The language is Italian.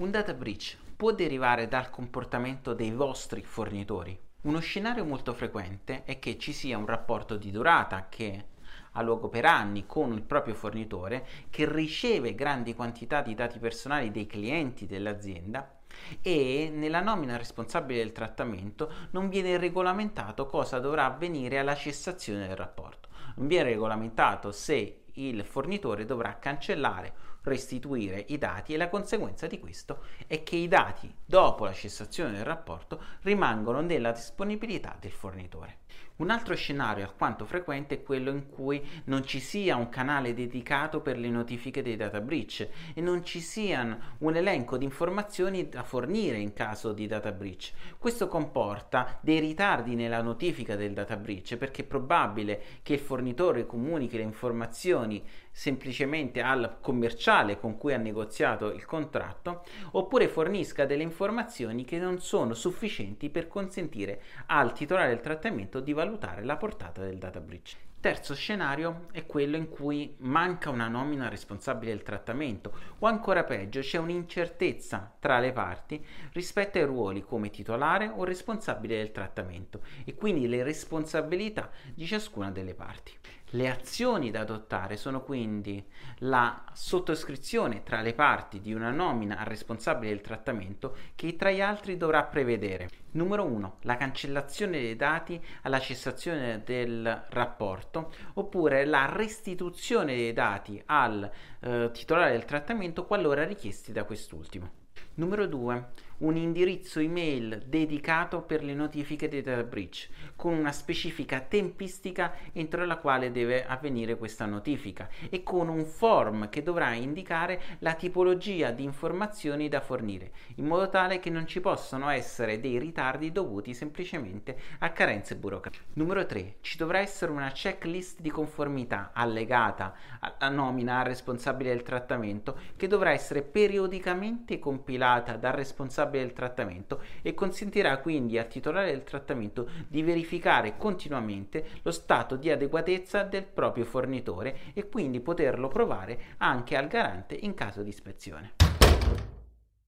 Un data breach può derivare dal comportamento dei vostri fornitori. Uno scenario molto frequente è che ci sia un rapporto di durata che ha luogo per anni con il proprio fornitore che riceve grandi quantità di dati personali dei clienti dell'azienda e nella nomina responsabile del trattamento non viene regolamentato cosa dovrà avvenire alla cessazione del rapporto. Non viene regolamentato se il fornitore dovrà cancellare restituire i dati e la conseguenza di questo è che i dati dopo la cessazione del rapporto rimangono nella disponibilità del fornitore. Un altro scenario alquanto frequente è quello in cui non ci sia un canale dedicato per le notifiche dei data breach e non ci sia un elenco di informazioni da fornire in caso di data breach. Questo comporta dei ritardi nella notifica del data breach perché è probabile che il fornitore comunichi le informazioni semplicemente al commerciale con cui ha negoziato il contratto oppure fornisca delle informazioni che non sono sufficienti per consentire al titolare del trattamento di valutare la portata del data breach. Terzo scenario è quello in cui manca una nomina responsabile del trattamento o ancora peggio c'è un'incertezza tra le parti rispetto ai ruoli come titolare o responsabile del trattamento e quindi le responsabilità di ciascuna delle parti. Le azioni da adottare sono quindi la sottoscrizione tra le parti di una nomina al responsabile del trattamento che tra gli altri dovrà prevedere numero 1 la cancellazione dei dati alla cessazione del rapporto oppure la restituzione dei dati al eh, titolare del trattamento qualora richiesti da quest'ultimo. Numero 2 un indirizzo email dedicato per le notifiche dei data breach con una specifica tempistica entro la quale deve avvenire questa notifica e con un form che dovrà indicare la tipologia di informazioni da fornire in modo tale che non ci possano essere dei ritardi dovuti semplicemente a carenze burocratiche. Numero 3. Ci dovrà essere una checklist di conformità allegata alla nomina al responsabile del trattamento che dovrà essere periodicamente compilata dal responsabile responsabile del trattamento e consentirà quindi al titolare del trattamento di verificare continuamente lo stato di adeguatezza del proprio fornitore e quindi poterlo provare anche al garante in caso di ispezione.